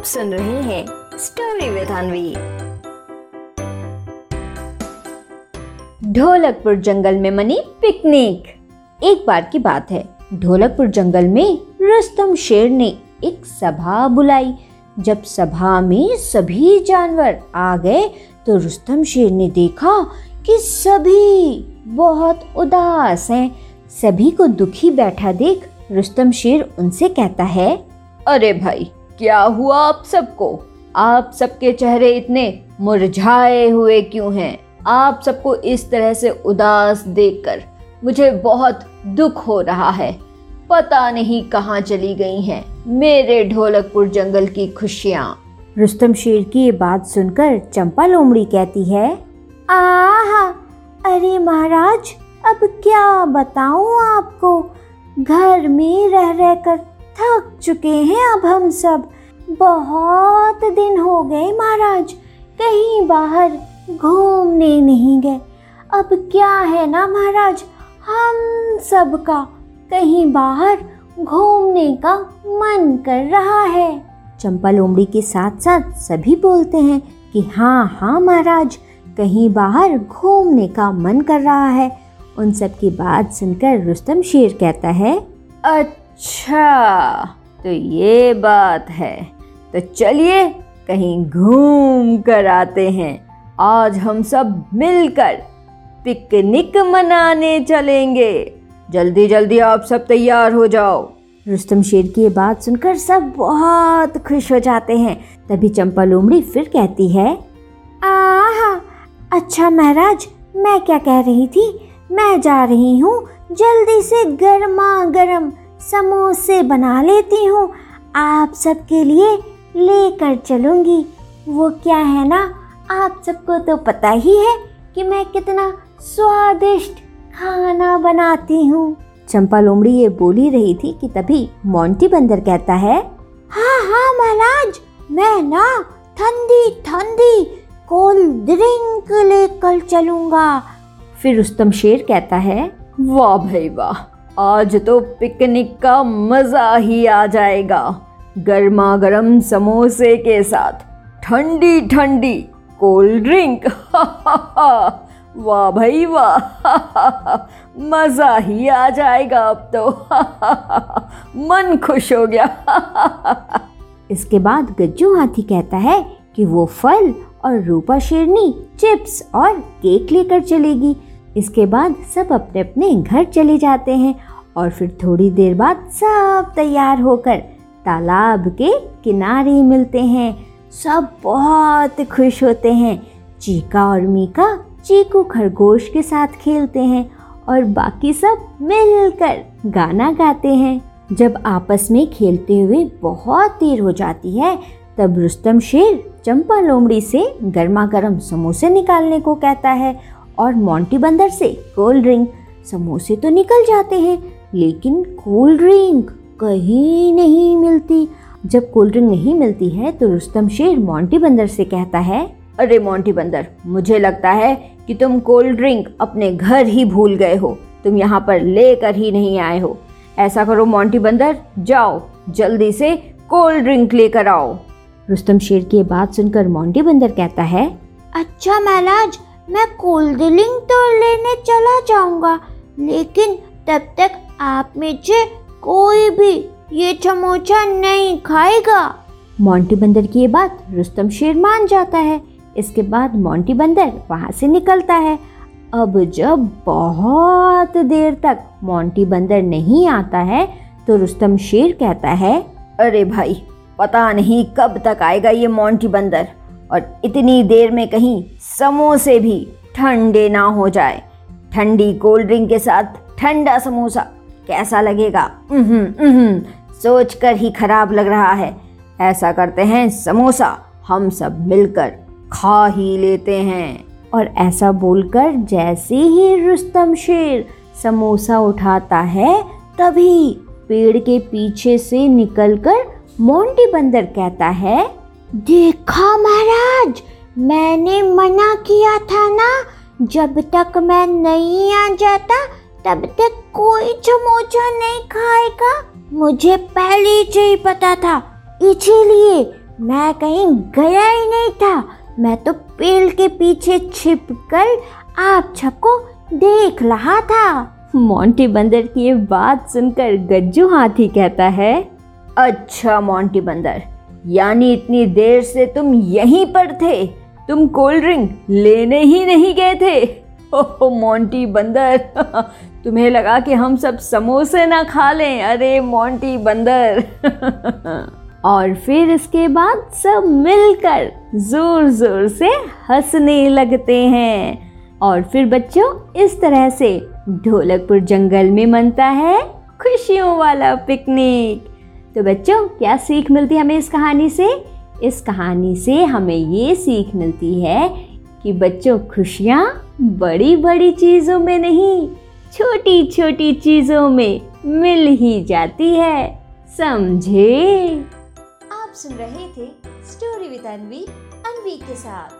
आप सुन रहे हैं स्टोरी विद अनवी ढोलकपुर जंगल में मनी पिकनिक एक बार की बात है, ढोलकपुर जंगल में रुस्तम शेर ने एक सभा बुलाई। जब सभा में सभी जानवर आ गए तो रुस्तम शेर ने देखा कि सभी बहुत उदास हैं। सभी को दुखी बैठा देख रुस्तम शेर उनसे कहता है, अरे भाई क्या हुआ आप सबको? आप सबके चेहरे इतने मुरझाए हुए क्यों हैं? आप सबको इस तरह से उदास देखकर मुझे बहुत दुख हो रहा है। पता नहीं कहाँ चली गई हैं मेरे ढोलकपुर जंगल की खुशियाँ। रुस्तम शेर की ये बात सुनकर चंपा लोमड़ी कहती है, आहा, अरे महाराज, अब क्या बताऊँ आपको? घर में रह रहकर थक चुके हैं अब हम सब। बहुत दिन हो गए महाराज, कहीं बाहर घूमने नहीं गए। अब क्या है ना महाराज, हम सब का कहीं बाहर घूमने का मन कर रहा है। चंपा लोमड़ी के साथ साथ सभी बोलते हैं कि हाँ हाँ महाराज, कहीं बाहर घूमने का मन कर रहा है। उन सब की बात सुनकर रुस्तम शेर कहता है अच्छा तो ये बात है। तो चलिए, कहीं घूम कर आते हैं। आज हम सब मिलकर पिकनिक मनाने चलेंगे। जल्दी जल्दी आप सब तैयार हो जाओ। रुस्तम शेर की ये बात सुनकर सब बहुत खुश हो जाते हैं। तभी चंपा लोमड़ी फिर कहती है, आहा अच्छा महाराज, मैं क्या कह रही थी? मैं जा रही हूँ। जल्दी से गर्मा गर्म समोसे बना लेती हूँ। आप सबके लिए लेकर चलूँगी। वो क्या है ना? आप सबको तो पता ही है कि मैं कितना स्वादिष्ट खाना बनाती हूँ। चंपा लोमड़ी ये बोली रही थी कि तभी मोंटी बंदर कहता है हाँ हाँ महाराज, मैं ना ठंडी ठंडी कोल्ड ड्रिंक लेकर चलूँगा। फिर रुस्तम शेर कहता है, वाह, भाई, वाह आज तो पिकनिक का मज़ा ही आ जाएगा। गर्मा गर्म समोसे के साथ ठंडी ठंडी कोल्ड ड्रिंक। वाह भाई वाह। मज़ा ही आ जाएगा अब तो। मन खुश हो गया। इसके बाद गज्जू हाथी कहता है कि वो फल और रूपा शेरनी चिप्स और केक लेकर चलेगी। इसके बाद सब अपने अपने घर चले जाते हैं और फिर थोड़ी देर बाद सब तैयार होकर तालाब के किनारे मिलते हैं। सब बहुत खुश होते हैं। चीका और मीका चीकू खरगोश के साथ खेलते हैं और बाकी सब मिलकर गाना गाते हैं। जब आपस में खेलते हुए बहुत देर हो जाती है, तब रुस्तम शेर चंपा लोमड़ी से गर्मा गर्म समोसे निकालने को कहता है और मोंटी बंदर से कोल्ड ड्रिंक। समोसे तो निकल जाते हैं लेकिन कोल्ड ड्रिंक कहीं नहीं मिलती। जब कोल्ड ड्रिंक नहीं मिलती है तो रुस्तम शेर मोंटी बंदर से कहता है, अरे मोंटी बंदर मुझे लगता है कि तुम कोल्ड ड्रिंक अपने घर ही भूल गए हो। तुम यहाँ पर लेकर ही नहीं आए हो। ऐसा करो मोंटी बंदर जाओ, जल्दी से कोल्ड ड्रिंक लेकर आओ। रुस्तम शेर की बात सुनकर मोंटी बंदर कहता है अच्छा महाराज, मैं कोल्ड ड्रिंक तो लेने चला जाऊँगा, लेकिन तब तक आप में से कोई भी ये चमोचा नहीं खाएगा। मोंटी बंदर की ये बात रुस्तम शेर मान जाता है। इसके बाद मोंटी बंदर वहाँ से निकलता है। अब जब बहुत देर तक मोंटी बंदर नहीं आता है तो रुस्तम शेर कहता है, अरे भाई, पता नहीं कब तक आएगा ये मोंटी बंदर, और इतनी देर में कहीं समोसे भी ठंडे ना हो जाए। ठंडी कोल्ड ड्रिंक के साथ ठंडा समोसा कैसा लगेगा? सोच कर ही खराब लग रहा है। ऐसा करते हैं समोसा, हम सब मिलकर खा ही लेते हैं। और ऐसा बोलकर जैसे ही रुस्तम शेर समोसा उठाता है, तभी पेड़ के पीछे से निकलकर मोंटी बंदर कहता है, देखा महाराज, मैंने मना किया था ना, जब तक मैं नहीं आ जाता, तब तक कोई समोसा नहीं खाएगा। मुझे पहले से ही पता था। इसीलिए मैं कहीं गया ही नहीं था। मैं तो पेड़ के पीछे छिप कर आप सबको देख रहा था। मोंटी बंदर की ये बात सुनकर गज्जू हाथी कहता है अच्छा मोंटी बंदर, यानी इतनी देर से तुम यहीं पर थे। तुम कोल्ड ड्रिंक लेने ही नहीं गए थे। ओह, मोंटी बंदर। तुम्हें लगा कि हम सब समोसे ना खा लें। अरे, मोंटी बंदर। और फिर इसके बाद सब मिलकर ज़ोर ज़ोर से हंसने लगते हैं। और फिर बच्चों, इस तरह से ढोलकपुर जंगल में मनता है खुशियों वाला पिकनिक। तो बच्चों, क्या सीख मिलती है हमें इस कहानी से? इस कहानी से हमें ये सीख मिलती है कि बच्चों, खुशियाँ बड़ी बड़ी चीज़ों में नहीं छोटी छोटी चीज़ों में मिल ही जाती है। समझे? आप सुन रहे थे स्टोरी विद अनवी अनवी के साथ।